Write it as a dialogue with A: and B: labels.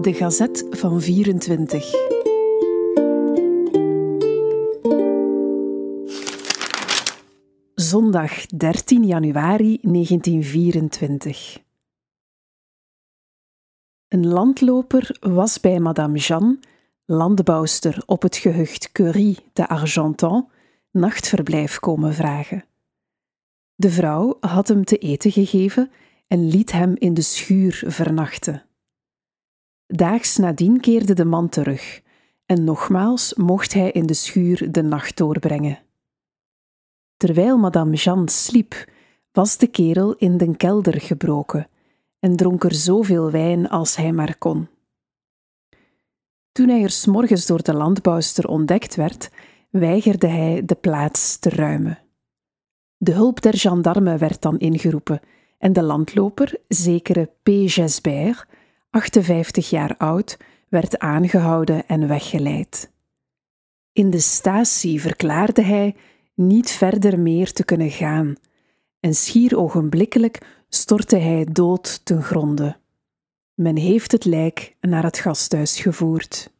A: De Gazet van 24. Zondag 13 januari 1924. Een landloper was bij Madame Jeanne, landbouwster op het gehucht Curie de Argentan, nachtverblijf komen vragen. De vrouw had hem te eten gegeven en liet hem in de schuur vernachten. Daags nadien keerde de man terug, en nogmaals mocht hij in de schuur de nacht doorbrengen. Terwijl madame Jeanne sliep, was de kerel in den kelder gebroken en dronk er zoveel wijn als hij maar kon. Toen hij er s morgens door de landbouwster ontdekt werd, weigerde hij de plaats te ruimen. De hulp der gendarmen werd dan ingeroepen en de landloper, zekere P. Gesbert, 58 jaar oud, werd aangehouden en weggeleid. In de statie verklaarde hij niet verder meer te kunnen gaan, en schier ogenblikkelijk stortte hij dood ten gronde. Men heeft het lijk naar het gasthuis gevoerd.